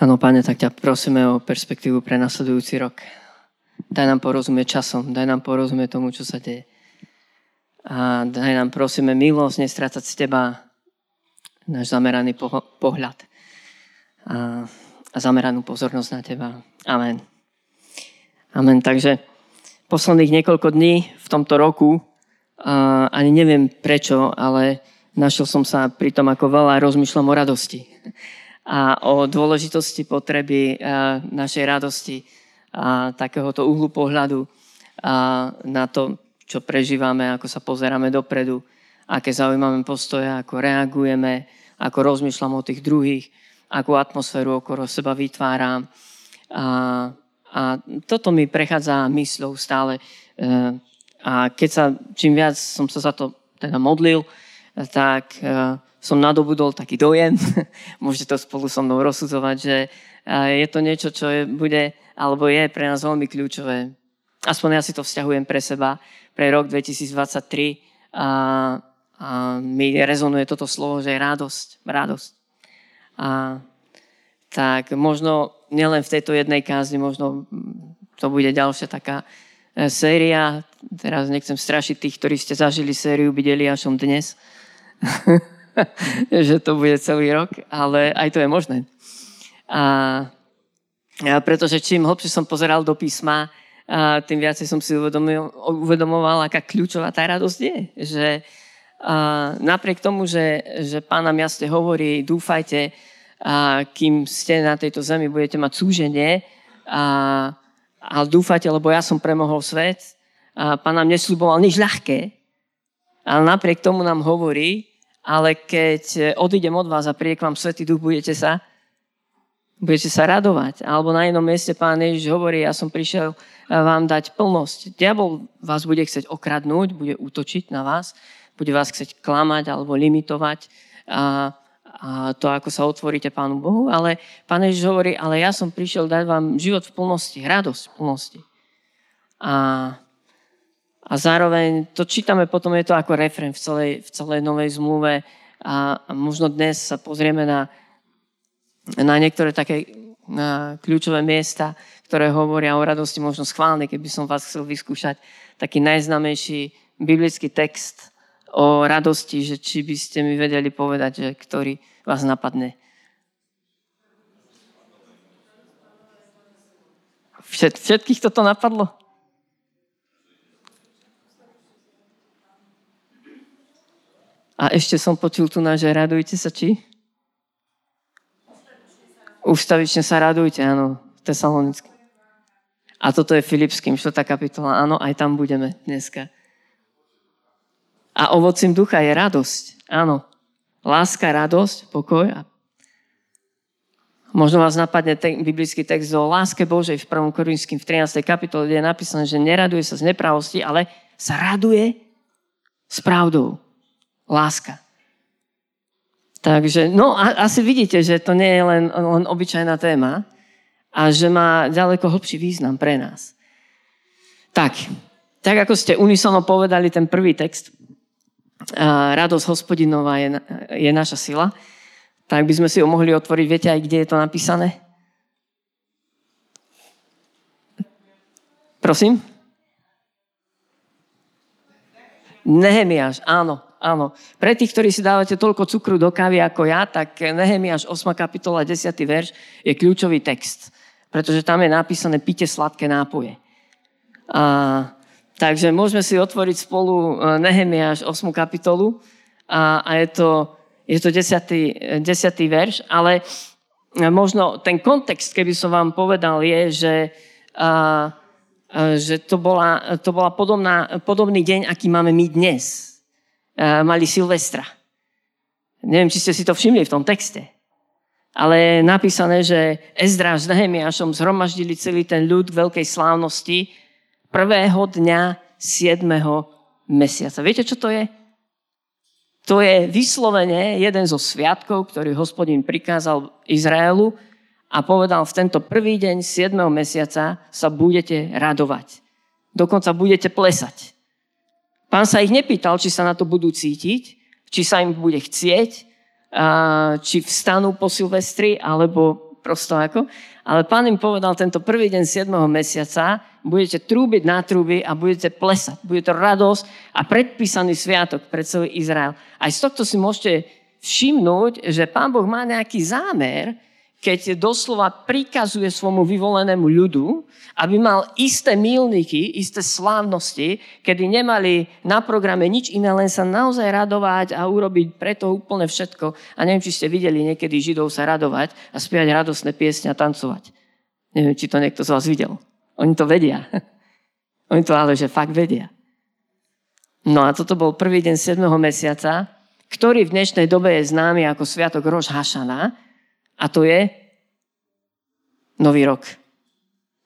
Áno, Pane, tak ťa prosíme o perspektívu pre nasledujúci rok. Daj nám porozumieť časom, daj nám porozumieť tomu, čo sa deje. A daj nám, prosíme, milosť, nestrácať z Teba náš zameraný pohľad a, a zameranú pozornosť na Teba. Amen. Amen. Takže posledných niekoľko dní v tomto roku, a, ani neviem prečo, ale našiel som sa pri tom, ako veľa rozmýšľam o radosti a o dôležitosti potreby našej radosti a takéhoto uhlu pohľadu a na to, čo prežívame, ako sa pozeráme dopredu, aké zaujímame postoje, ako reagujeme, ako rozmýšľam o tých druhých, akú atmosféru okolo seba vytváram. A, a toto mi prechádza mysľou stále. E, a keď sa, čím viac som sa za to teda modlil, tak e, som nadobudol taký dojem, môžete to spolu so mnou rozsudzovať, že je to niečo, čo je, bude alebo je pre nás veľmi kľúčové. Aspoň ja si to vzťahujem pre seba, pre rok 2023 a, a mi rezonuje toto slovo, že je radosť. radosť. A, tak možno nielen v tejto jednej kázni, možno to bude ďalšia taká e, séria. Teraz nechcem strašiť tých, ktorí ste zažili sériu Byť Eliášom dnes. že to bude celý rok, ale aj to je možné. A, a pretože čím hlbšie som pozeral do písma, a tým viacej som si uvedomil, uvedomoval, aká kľúčová tá radosť je. Že a napriek tomu, že, že pán nám jasne hovorí, dúfajte, a kým ste na tejto zemi, budete mať súženie, a, ale dúfajte, lebo ja som premohol svet. A pán nám nesľuboval nič ľahké, ale napriek tomu nám hovorí, ale keď e, odídem od vás a príde k vám Svetý Duch, budete sa, budete sa radovať. Alebo na jednom mieste pán Ježiš hovorí, ja som prišiel e, vám dať plnosť. Diabol vás bude chcieť okradnúť, bude útočiť na vás, bude vás chcieť klamať alebo limitovať a, a to, ako sa otvoríte Pánu Bohu, ale Pán Ježiš hovorí, ale ja som prišiel dať vám život v plnosti, radosť v plnosti. A a zároveň to čítame, potom je to ako refren v celej, v celej novej zmluve a, a možno dnes sa pozrieme na, na niektoré také na kľúčové miesta, ktoré hovoria o radosti, možno schválne, keby som vás chcel vyskúšať taký najznamejší biblický text o radosti, že či by ste mi vedeli povedať, že ktorý vás napadne. Všet, všetkých toto napadlo? A ešte som počul tu na, že radujte sa či? Ústavične sa radujte, áno, tesalonicky. A toto je Filipským, 4. kapitola, áno, aj tam budeme dneska. A ovocím ducha je radosť, áno. Láska, radosť, pokoj. A možno vás napadne ten biblický text o láske Božej v 1. Korinským v 13. kapitole, kde je napísané, že neraduje sa z nepravosti, ale sa raduje s pravdou. Láska. Takže, no a, asi vidíte, že to nie je len, len obyčajná téma a že má ďaleko hlbší význam pre nás. Tak, tak ako ste unisono povedali ten prvý text, a radosť hospodinová je, je naša sila, tak by sme si ho mohli otvoriť. Viete aj, kde je to napísané? Prosím? Nehemiáš, áno. Áno. Pre tých, ktorí si dávate toľko cukru do kávy ako ja, tak Nehemiáš 8. kapitola 10. verš je kľúčový text. Pretože tam je napísané pite sladké nápoje. A, takže môžeme si otvoriť spolu e, Nehemiáš 8. kapitolu a, a je to, je to 10. 10. verš, ale možno ten kontext, keby som vám povedal, je, že, a, že to bola, to bola podobná, podobný deň, aký máme my dnes mali Silvestra. Neviem, či ste si to všimli v tom texte. Ale je napísané, že Ezdra s Nehemiášom zhromaždili celý ten ľud veľkej slávnosti prvého dňa 7. mesiaca. Viete, čo to je? To je vyslovene jeden zo sviatkov, ktorý hospodin prikázal Izraelu a povedal, v tento prvý deň 7. mesiaca sa budete radovať. Dokonca budete plesať. Pán sa ich nepýtal, či sa na to budú cítiť, či sa im bude chcieť, či vstanú po Silvestri, alebo prosto ako. Ale pán im povedal, tento prvý deň 7. mesiaca budete trúbiť na trúby a budete plesať. Bude to radosť a predpísaný sviatok pre celý Izrael. Aj z tohto si môžete všimnúť, že pán Boh má nejaký zámer, keď doslova prikazuje svojmu vyvolenému ľudu, aby mal isté milníky, isté slávnosti, kedy nemali na programe nič iné, len sa naozaj radovať a urobiť preto úplne všetko. A neviem, či ste videli niekedy Židov sa radovať a spievať radosné piesne a tancovať. Neviem, či to niekto z vás videl. Oni to vedia. Oni to ale, že fakt vedia. No a toto bol prvý deň 7. mesiaca, ktorý v dnešnej dobe je známy ako Sviatok Roš Hašana, a to je nový rok.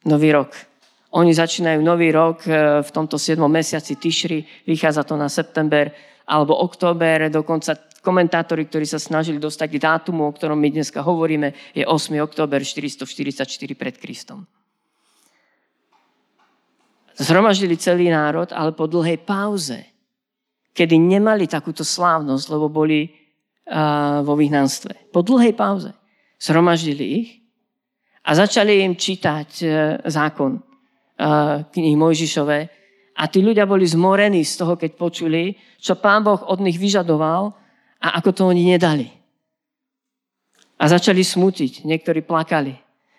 Nový rok. Oni začínajú nový rok e, v tomto 7. mesiaci Tišri, vychádza to na september alebo október, dokonca komentátori, ktorí sa snažili dostať k dátumu, o ktorom my dneska hovoríme, je 8. október 444 pred Kristom. Zhromaždili celý národ, ale po dlhej pauze, kedy nemali takúto slávnosť, lebo boli uh, vo vyhnanstve. Po dlhej pauze zhromaždili ich a začali im čítať e, zákon e, knihy Mojžišové. A tí ľudia boli zmorení z toho, keď počuli, čo pán Boh od nich vyžadoval a ako to oni nedali. A začali smutiť, niektorí plakali.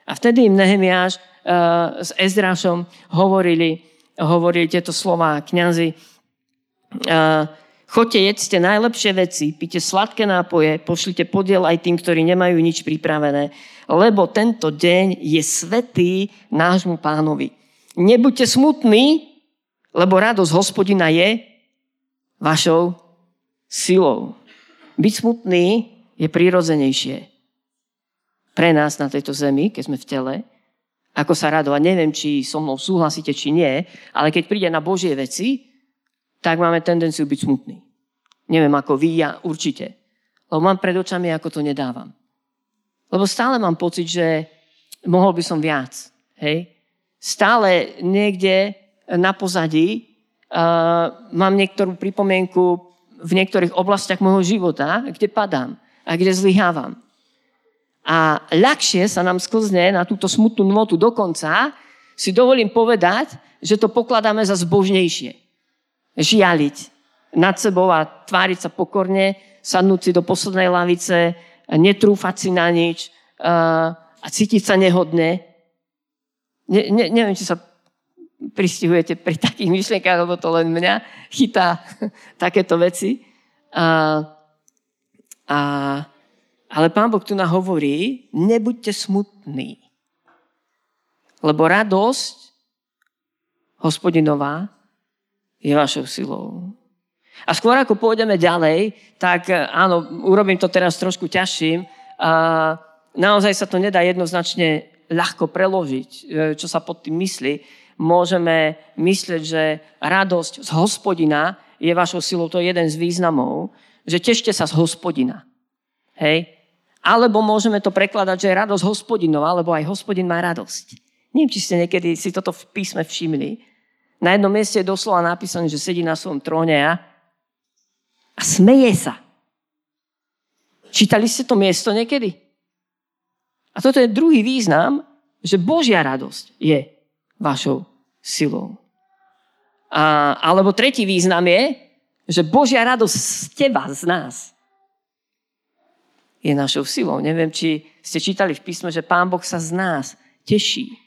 A vtedy im Nehemiáš uh, s Ezrášom hovorili, hovorili tieto slova kňazi. Chodte, jedzte najlepšie veci, pite sladké nápoje, pošlite podiel aj tým, ktorí nemajú nič pripravené, lebo tento deň je svetý nášmu pánovi. Nebuďte smutní, lebo radosť hospodina je vašou silou. Byť smutný je prirodzenejšie pre nás na tejto zemi, keď sme v tele, ako sa radovať. Neviem, či so mnou súhlasíte, či nie, ale keď príde na Božie veci, tak máme tendenciu byť smutní. Neviem ako vy, ja určite. Lebo mám pred očami, ako to nedávam. Lebo stále mám pocit, že mohol by som viac. Hej? Stále niekde na pozadí uh, mám niektorú pripomienku v niektorých oblastiach môjho života, kde padám a kde zlyhávam. A ľahšie sa nám sklzne na túto smutnú notu dokonca, si dovolím povedať, že to pokladáme za zbožnejšie žialiť nad sebou a tváriť sa pokorne, sadnúť si do poslednej lavice, netrúfať si na nič a cítiť sa nehodne. Ne, ne, neviem, či sa pristihujete pri takých myšlienkách, lebo to len mňa chytá takéto veci. A, a, ale pán Boh tu nám hovorí, nebuďte smutní, lebo radosť hospodinová je vašou silou. A skôr ako pôjdeme ďalej, tak e, áno, urobím to teraz trošku ťažším. A naozaj sa to nedá jednoznačne ľahko preložiť, e, čo sa pod tým myslí. Môžeme myslieť, že radosť z hospodina je vašou silou, to je jeden z významov, že tešte sa z hospodina. Hej? Alebo môžeme to prekladať, že je radosť hospodinová, lebo aj hospodin má radosť. Neviem, či ste niekedy si toto v písme všimli, na jednom mieste je doslova napísané, že sedí na svojom tróne a, a smeje sa. Čítali ste to miesto niekedy? A toto je druhý význam, že Božia radosť je vašou silou. A, alebo tretí význam je, že Božia radosť z teba, z nás, je našou silou. Neviem, či ste čítali v písme, že Pán Boh sa z nás teší.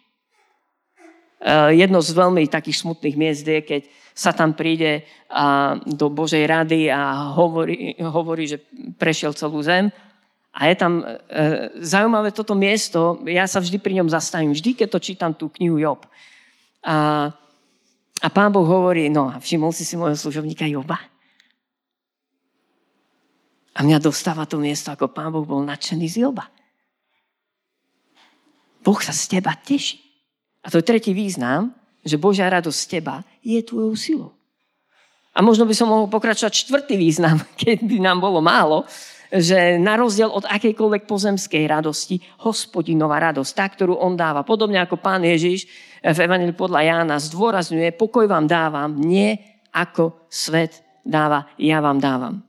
Eh, jedno z veľmi takých smutných miest je, keď sa tam príde do Božej rady a hovorí, hovorí, že prešiel celú zem. A je tam e, zaujímavé toto miesto, ja sa vždy pri ňom zastavím, vždy, keď to čítam tú knihu Job. A, a pán Boh hovorí, no a všimol si si môjho služovníka Joba? A mňa dostáva to miesto, ako pán Boh bol nadšený z Joba. Boh sa z teba teší. A to je tretí význam, že Božia radosť z teba je tvojou silou. A možno by som mohol pokračovať čtvrtý význam, keď by nám bolo málo, že na rozdiel od akejkoľvek pozemskej radosti, hospodinová radosť, tá, ktorú on dáva, podobne ako pán Ježiš v Evangelii podľa Jána zdôrazňuje, pokoj vám dávam, nie ako svet dáva, ja vám dávam.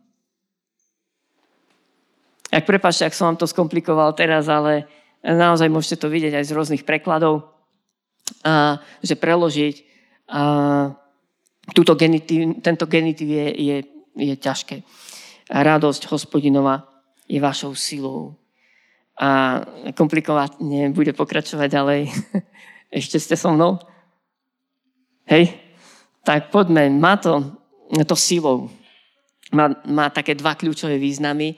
Ak prepáčte, ak som vám to skomplikoval teraz, ale naozaj môžete to vidieť aj z rôznych prekladov, a, že preložiť a, túto genitív, tento genitív je, je, je ťažké. Radosť hospodinova je vašou silou. A komplikovane bude pokračovať ďalej. Ešte ste so mnou? Hej? Tak poďme. Má to, to silou. Má, má také dva kľúčové významy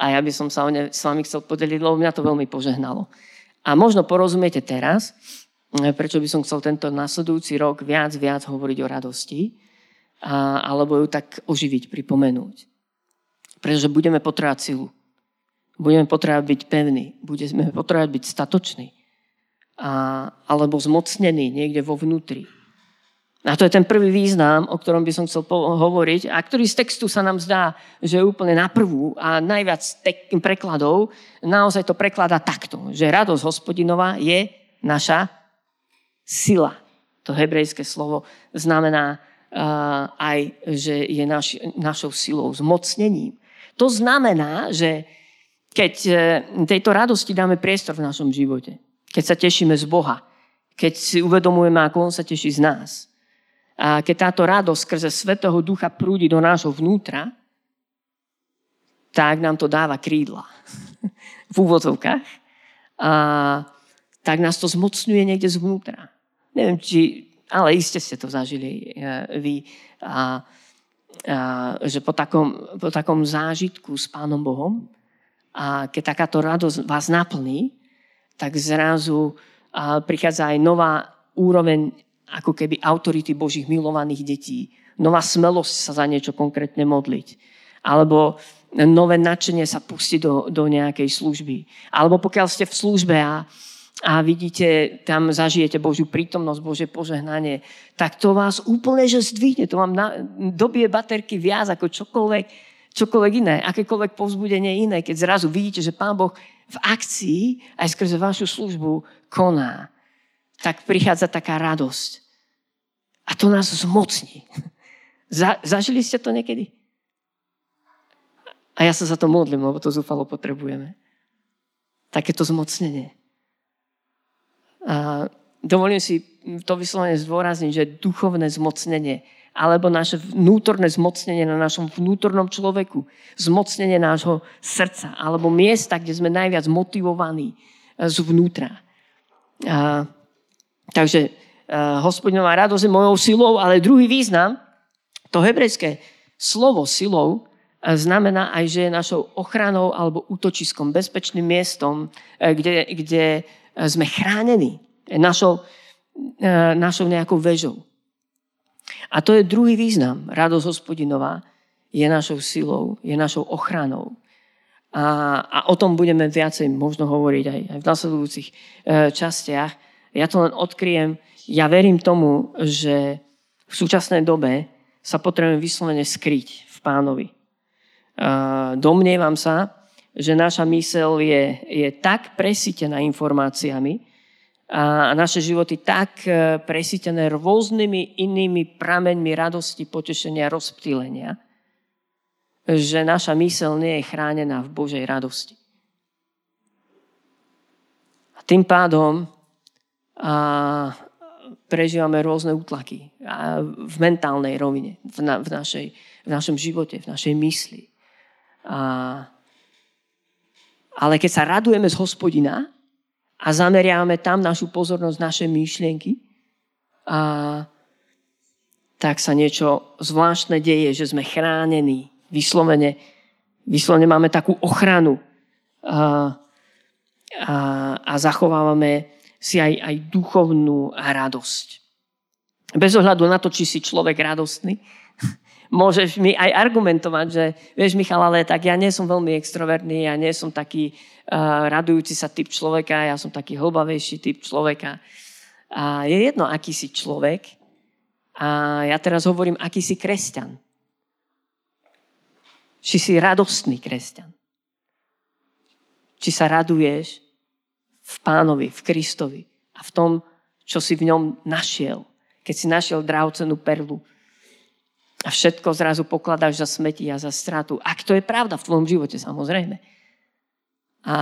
a ja by som sa o ne s vami chcel podeliť, lebo mňa to veľmi požehnalo. A možno porozumiete teraz, prečo by som chcel tento nasledujúci rok viac, viac hovoriť o radosti, a, alebo ju tak oživiť, pripomenúť. Pretože budeme potrebovať silu. Budeme potrebovať byť pevní. Budeme potrebovať byť statoční. A, alebo zmocnení niekde vo vnútri. A to je ten prvý význam, o ktorom by som chcel hovoriť a ktorý z textu sa nám zdá, že je úplne na prvú a najviac tek- prekladov naozaj to prekladá takto, že radosť hospodinová je naša sila. To hebrejské slovo znamená uh, aj, že je naš, našou silou, zmocnením. To znamená, že keď uh, tejto radosti dáme priestor v našom živote, keď sa tešíme z Boha, keď si uvedomujeme, ako On sa teší z nás, a keď táto radosť skrze Svetého Ducha prúdi do nášho vnútra, tak nám to dáva krídla v úvodzovkách. A tak nás to zmocňuje niekde zvnútra. Neviem, či, ale iste ste to zažili e, vy, a, a, že po takom, po takom zážitku s Pánom Bohom, a keď takáto radosť vás naplní, tak zrazu a, prichádza aj nová úroveň ako keby autority Božích milovaných detí. Nová smelosť sa za niečo konkrétne modliť. Alebo nové nadšenie sa pustiť do, do nejakej služby. Alebo pokiaľ ste v službe a, a vidíte, tam zažijete Božiu prítomnosť, Bože požehnanie, tak to vás úplne že zdvihne. To vám na, dobie baterky viac ako čokoľvek, čokoľvek iné. Akékoľvek povzbudenie iné, keď zrazu vidíte, že Pán Boh v akcii aj skrze vašu službu koná tak prichádza taká radosť. A to nás zmocní. Za, zažili ste to niekedy? A ja sa za to modlím, lebo to zúfalo potrebujeme. Takéto zmocnenie. A dovolím si to vyslovene zdôrazniť, že duchovné zmocnenie alebo naše vnútorné zmocnenie na našom vnútornom človeku, zmocnenie nášho srdca alebo miesta, kde sme najviac motivovaní zvnútra. A Takže uh, hospodinová radosť je mojou silou, ale druhý význam, to hebrejské slovo silou znamená aj, že je našou ochranou alebo útočiskom, bezpečným miestom, kde, kde sme chránení, našou, našou nejakou väžou. A to je druhý význam. Radosť hospodinová je našou silou, je našou ochranou. A, a o tom budeme viacej možno hovoriť aj, aj v nasledujúcich e, častiach. Ja to len odkryjem. Ja verím tomu, že v súčasnej dobe sa potrebujeme vyslovene skryť v pánovi. Domnievam sa, že naša mysel je, je tak presítená informáciami a naše životy tak e, presítené rôznymi inými prameňmi radosti, potešenia, rozptýlenia, že naša mysel nie je chránená v Božej radosti. A tým pádom a prežívame rôzne útlaky a v mentálnej rovine, v, na, v, našej, v našom živote, v našej mysli. A, ale keď sa radujeme z hospodina a zameriavame tam našu pozornosť, naše myšlienky, a, tak sa niečo zvláštne deje, že sme chránení, vyslovene, vyslovene máme takú ochranu a, a, a zachovávame si aj, aj duchovnú radosť. Bez ohľadu na to, či si človek radostný, môžeš mi aj argumentovať, že vieš Michal, ale tak ja nie som veľmi extrovertný, ja nie som taký uh, radujúci sa typ človeka, ja som taký hlbavejší typ človeka. A je jedno, aký si človek. A ja teraz hovorím, aký si kresťan. Či si radostný kresťan. Či sa raduješ v pánovi, v Kristovi a v tom, čo si v ňom našiel. Keď si našiel drahocenú perlu a všetko zrazu pokladáš za smeti a za stratu. Ak to je pravda v tvojom živote, samozrejme. A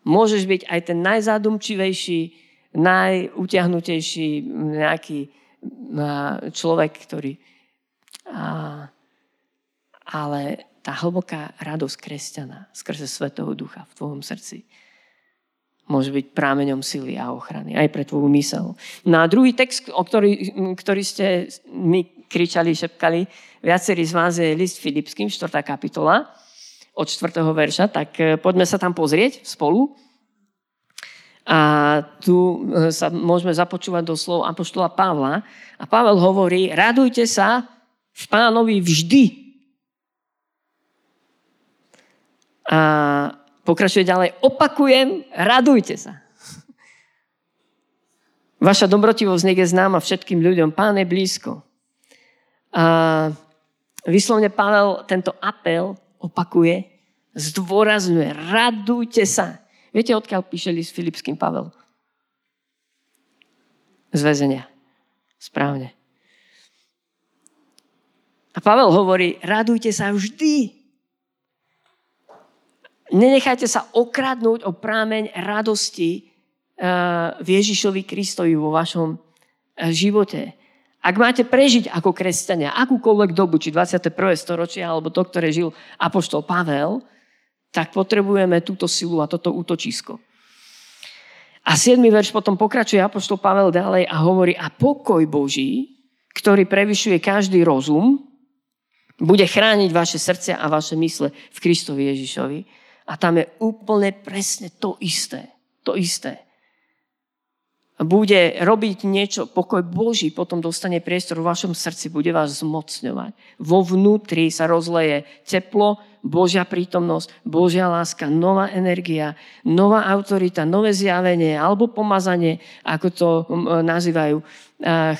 Môžeš byť aj ten najzádumčivejší, najutiahnutejší nejaký človek, ktorý... Ale tá hlboká radosť kresťana skrze Svetého Ducha v tvojom srdci môže byť prámeňom sily a ochrany aj pre tvoju mysel. No a druhý text, o ktorý, ktorý ste mi kričali, šepkali, viacerí z vás je list Filipským, 4. kapitola, od 4. verša, tak e, poďme sa tam pozrieť spolu. A tu e, sa môžeme započúvať do slov Apoštola Pavla. A Pavel hovorí, radujte sa v pánovi vždy. A Pokračuje ďalej, opakujem, radujte sa. Vaša dobrotivosť nech je známa všetkým ľuďom. Pán je blízko. A vyslovne Pavel tento apel opakuje, zdôrazňuje, radujte sa. Viete, odkiaľ píše list Filipským Pavel? Z väzenia. Správne. A Pavel hovorí, radujte sa vždy. Nenechajte sa okradnúť o prámeň radosti eh, v Ježišovi Kristovi vo vašom eh, živote. Ak máte prežiť ako kresťania akúkoľvek dobu, či 21. storočia, alebo to, ktoré žil Apoštol Pavel, tak potrebujeme túto silu a toto útočisko. A 7. verš potom pokračuje Apoštol Pavel ďalej a hovorí, a pokoj Boží, ktorý prevyšuje každý rozum, bude chrániť vaše srdcia a vaše mysle v Kristovi Ježišovi. A tam je úplne presne to isté. To isté. Bude robiť niečo, pokoj Boží potom dostane priestor v vašom srdci, bude vás zmocňovať. Vo vnútri sa rozleje teplo, Božia prítomnosť, Božia láska, nová energia, nová autorita, nové zjavenie alebo pomazanie, ako to nazývajú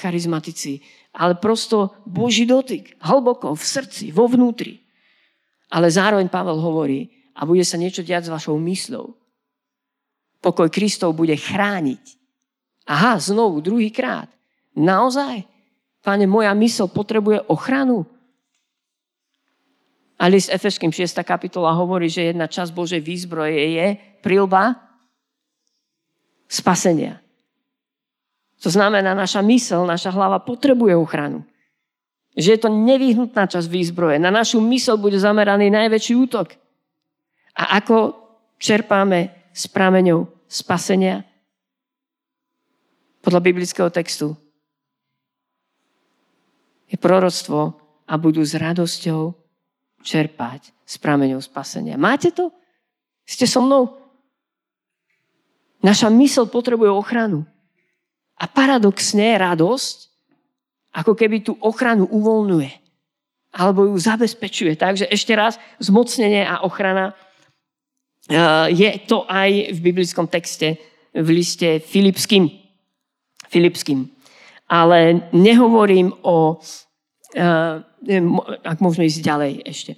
charizmatici. Ale prosto Boží dotyk, hlboko, v srdci, vo vnútri. Ale zároveň Pavel hovorí, a bude sa niečo diať s vašou mysľou. Pokoj Kristov bude chrániť. Aha, znovu, druhýkrát. Naozaj? Pane, moja mysl potrebuje ochranu. A list Efeským 6. kapitola hovorí, že jedna časť Božej výzbroje je prilba spasenia. To znamená, naša mysl, naša hlava potrebuje ochranu. Že je to nevyhnutná časť výzbroje. Na našu mysl bude zameraný najväčší útok. A ako čerpáme s prameňou spasenia? Podľa biblického textu je proroctvo a budú s radosťou čerpať s prameňou spasenia. Máte to? Ste so mnou? Naša mysl potrebuje ochranu. A paradoxne radosť, ako keby tú ochranu uvoľňuje. Alebo ju zabezpečuje. Takže ešte raz, zmocnenie a ochrana Eh, je to aj v biblickom texte v liste Filipským. Filipským. Ale nehovorím o... Ak môžeme ísť ďalej ešte.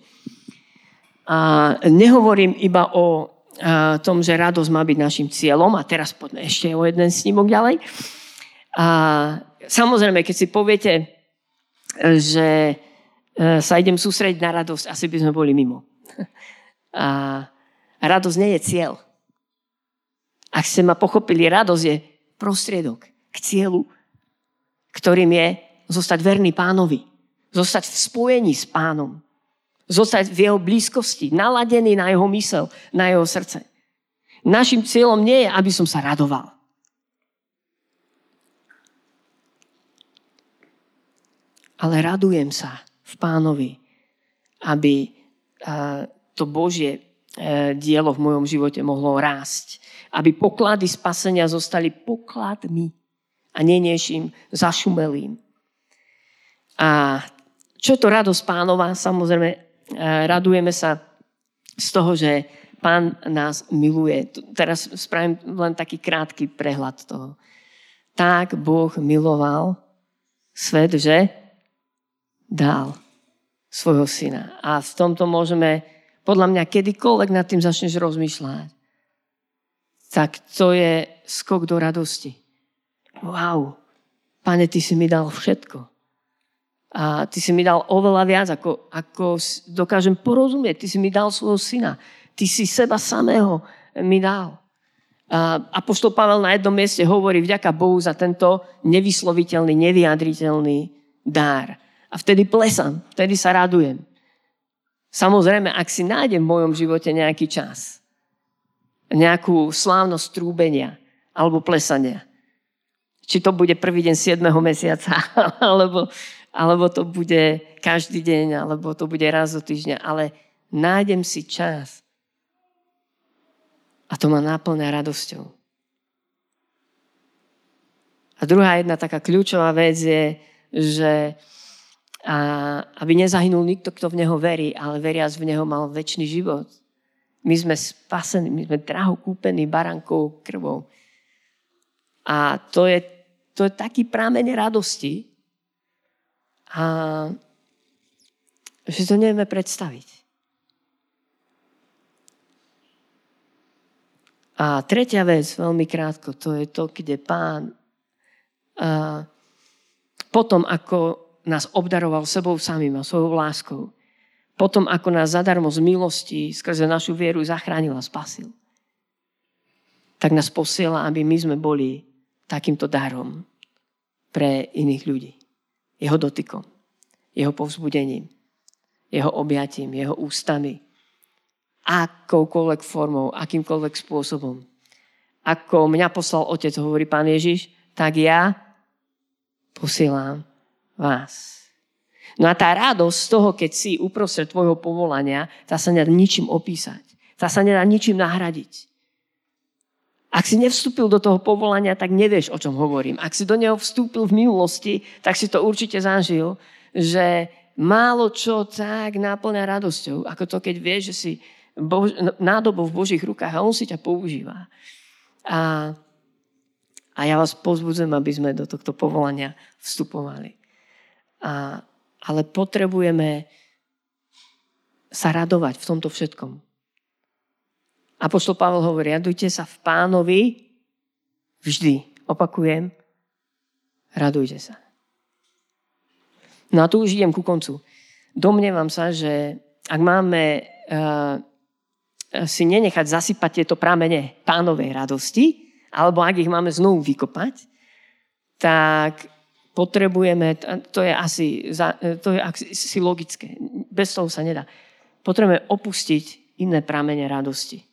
A nehovorím iba o tom, že radosť má byť našim cieľom. A teraz poďme ešte o jeden snímok ďalej. A samozrejme, keď si poviete, že sa idem sústrediť na radosť, asi by sme boli mimo. A radosť nie je cieľ. Ak ste ma pochopili, radosť je prostriedok k cieľu, ktorým je zostať verný pánovi. Zostať v spojení s pánom. Zostať v jeho blízkosti, naladený na jeho mysel, na jeho srdce. Našim cieľom nie je, aby som sa radoval. Ale radujem sa v pánovi, aby to Božie E, dielo v mojom živote mohlo rásť. Aby poklady spasenia zostali pokladmi a nie niečím zašumelým. A čo je to radosť pánova? Samozrejme, e, radujeme sa z toho, že pán nás miluje. Teraz spravím len taký krátky prehľad toho. Tak Boh miloval svet, že dal svojho syna. A v tomto môžeme podľa mňa kedykoľvek nad tým začneš rozmýšľať, tak to je skok do radosti. Wow, pane, ty si mi dal všetko. A ty si mi dal oveľa viac, ako, ako dokážem porozumieť. Ty si mi dal svojho syna. Ty si seba samého mi dal. Apoštol Pavel na jednom mieste hovorí vďaka Bohu za tento nevysloviteľný, nevyjadriteľný dár. A vtedy plesam, vtedy sa radujem. Samozrejme, ak si nájdem v mojom živote nejaký čas, nejakú slávnosť trúbenia alebo plesania, či to bude prvý deň 7. mesiaca, alebo, alebo to bude každý deň, alebo to bude raz do týždňa, ale nájdem si čas a to ma náplňa radosťou. A druhá jedna taká kľúčová vec je, že a, aby nezahynul nikto, kto v Neho verí, ale veriac v Neho mal väčší život. My sme spasení, my sme draho kúpení barankou krvou. A to je, to je taký prámeň radosti, a že to nevieme predstaviť. A tretia vec, veľmi krátko, to je to, kde pán a, potom, ako nás obdaroval sebou samým a svojou láskou, potom, ako nás zadarmo z milosti skrze našu vieru zachránil a spasil, tak nás posiela, aby my sme boli takýmto darom pre iných ľudí. Jeho dotykom, jeho povzbudením, jeho objatím, jeho ústami, akoukoľvek formou, akýmkoľvek spôsobom. Ako mňa poslal Otec, hovorí Pán Ježiš, tak ja posielam vás. No a tá radosť z toho, keď si uprostred tvojho povolania, tá sa nedá ničím opísať. Tá sa nedá ničím nahradiť. Ak si nevstúpil do toho povolania, tak nevieš, o čom hovorím. Ak si do neho vstúpil v minulosti, tak si to určite zažil, že málo čo tak náplňa radosťou, ako to, keď vieš, že si Bož, nádobu v Božích rukách a On si ťa používa. A, a ja vás pozbudzujem, aby sme do tohto povolania vstupovali. A, ale potrebujeme sa radovať v tomto všetkom. Apoštol Pavel hovorí, radujte sa v pánovi vždy. Opakujem, radujte sa. No a tu už idem ku koncu. Domnievam sa, že ak máme uh, si nenechať zasypať tieto pramene pánovej radosti, alebo ak ich máme znovu vykopať, tak potrebujeme, to je asi, to je asi logické, bez toho sa nedá. Potrebujeme opustiť iné pramene radosti,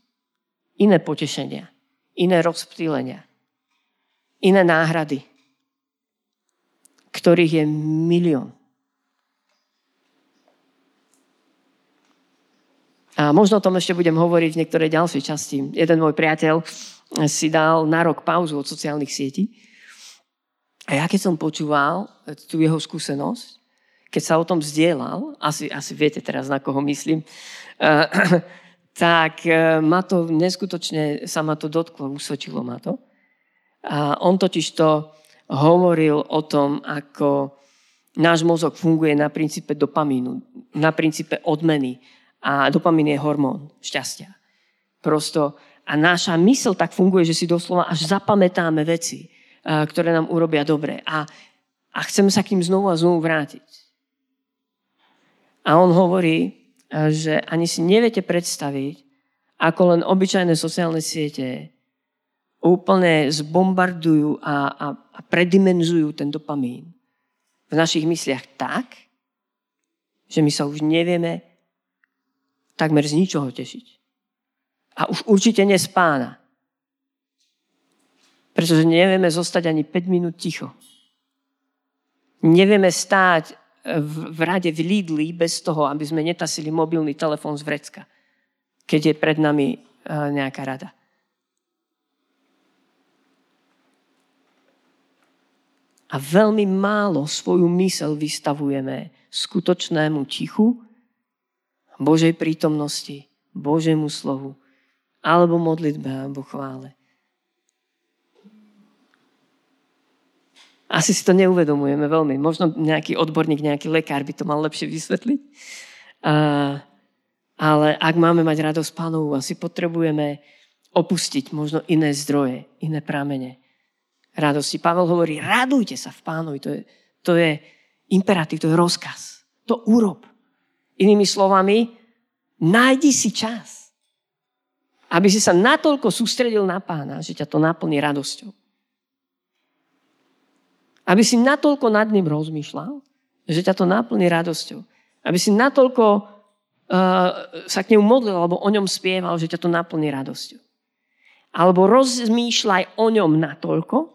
iné potešenia, iné rozptýlenia, iné náhrady, ktorých je milión. A možno o tom ešte budem hovoriť v niektorej ďalšej časti. Jeden môj priateľ si dal na rok pauzu od sociálnych sietí. A ja keď som počúval tú jeho skúsenosť, keď sa o tom zdieľal, asi, asi viete teraz, na koho myslím, uh, tak uh, ma to neskutočne sa ma to dotklo, usvedčilo ma to. A on totiž to hovoril o tom, ako náš mozog funguje na princípe dopamínu, na princípe odmeny, a dopamín je hormón šťastia. Prosto a naša mysl tak funguje, že si doslova až zapamätáme veci, ktoré nám urobia dobre. A, a chceme sa k ním znovu a znovu vrátiť. A on hovorí, že ani si neviete predstaviť, ako len obyčajné sociálne siete úplne zbombardujú a, a, a predimenzujú ten dopamín v našich mysliach tak, že my sa už nevieme takmer z ničoho tešiť. A už určite nespána. Pretože nevieme zostať ani 5 minút ticho. Nevieme stáť v, v rade v Lidli bez toho, aby sme netasili mobilný telefón z vrecka, keď je pred nami uh, nejaká rada. A veľmi málo svoju mysel vystavujeme skutočnému tichu Božej prítomnosti, Božiemu slovu, alebo modlitbe, alebo chvále. Asi si to neuvedomujeme veľmi. Možno nejaký odborník, nejaký lekár by to mal lepšie vysvetliť. A, ale ak máme mať radosť pánovu, asi potrebujeme opustiť možno iné zdroje, iné prámene radosti. Pavel hovorí, radujte sa v pánovi. To je, to je imperatív, to je rozkaz. To urob. Inými slovami, nájdi si čas. Aby si sa natoľko sústredil na pána, že ťa to naplní radosťou. Aby si natoľko nad ním rozmýšľal, že ťa to naplní radosťou. Aby si natoľko uh, sa k nemu modlil alebo o ňom spieval, že ťa to naplní radosťou. Alebo rozmýšľaj o ňom natoľko,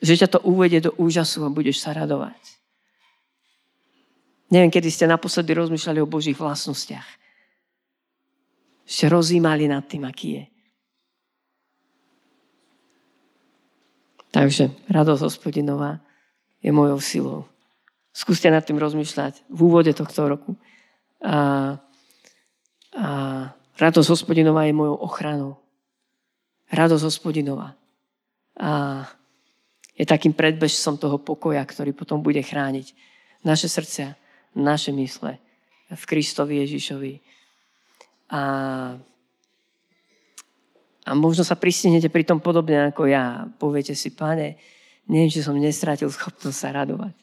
že ťa to uvedie do úžasu a budeš sa radovať. Neviem, kedy ste naposledy rozmýšľali o Božích vlastnostiach. Ste rozímali nad tým, aký je. Takže radosť hospodinová je mojou silou. Skúste nad tým rozmýšľať v úvode tohto roku. A, a radosť hospodinová je mojou ochranou. Radosť hospodinová. A je takým predbežcom toho pokoja, ktorý potom bude chrániť naše srdcia, naše mysle v Kristovi Ježišovi. A, a možno sa pristihnete pri tom podobne ako ja. Poviete si, pane, neviem, či som nestratil schopnosť sa radovať.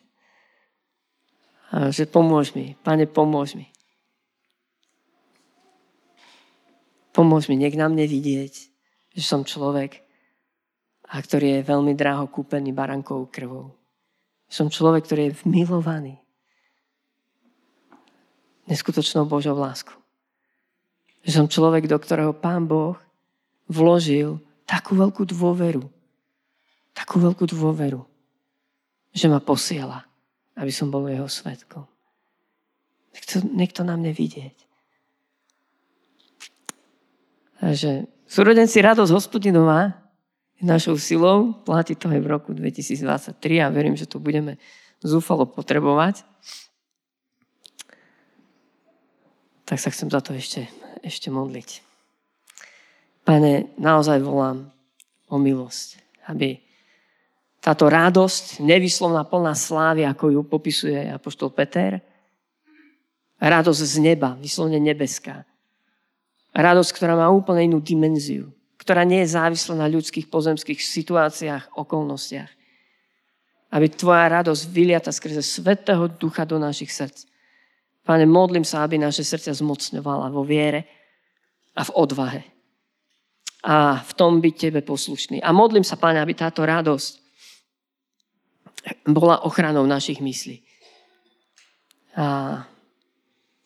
A že pomôž mi, pane, pomôž mi. Pomôž mi, nech na mne vidieť, že som človek, a ktorý je veľmi dráho kúpený barankou krvou. Som človek, ktorý je milovaný neskutočnou Božou láskou. Som človek, do ktorého Pán Boh vložil takú veľkú dôveru. Takú veľkú dôveru, že ma posiela, aby som bol jeho svetkom. Nech to, na mne vidieť. Takže súrodenci radosť hospodinová našou silou. Platí to aj v roku 2023 a verím, že to budeme zúfalo potrebovať. Tak sa chcem za to ešte, ešte modliť. Pane, naozaj volám o milosť, aby táto radosť, nevyslovná plná slávy, ako ju popisuje apoštol Peter, radosť z neba, vyslovne nebeská. Radosť, ktorá má úplne inú dimenziu ktorá nie je závislá na ľudských pozemských situáciách, okolnostiach. Aby tvoja radosť vyliata skrze Svetého Ducha do našich srdc. Pane, modlím sa, aby naše srdcia zmocňovala vo viere a v odvahe. A v tom byť Tebe poslušný. A modlím sa, Pane, aby táto radosť bola ochranou našich myslí. A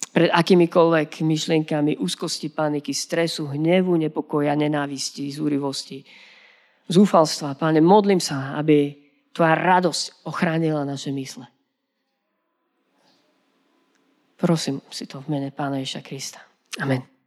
pred akýmikoľvek myšlienkami úzkosti, paniky, stresu, hnevu, nepokoja, nenávisti, zúrivosti, zúfalstva. Páne, modlím sa, aby Tvoja radosť ochránila naše mysle. Prosím si to v mene Pána Ježa Krista. Amen.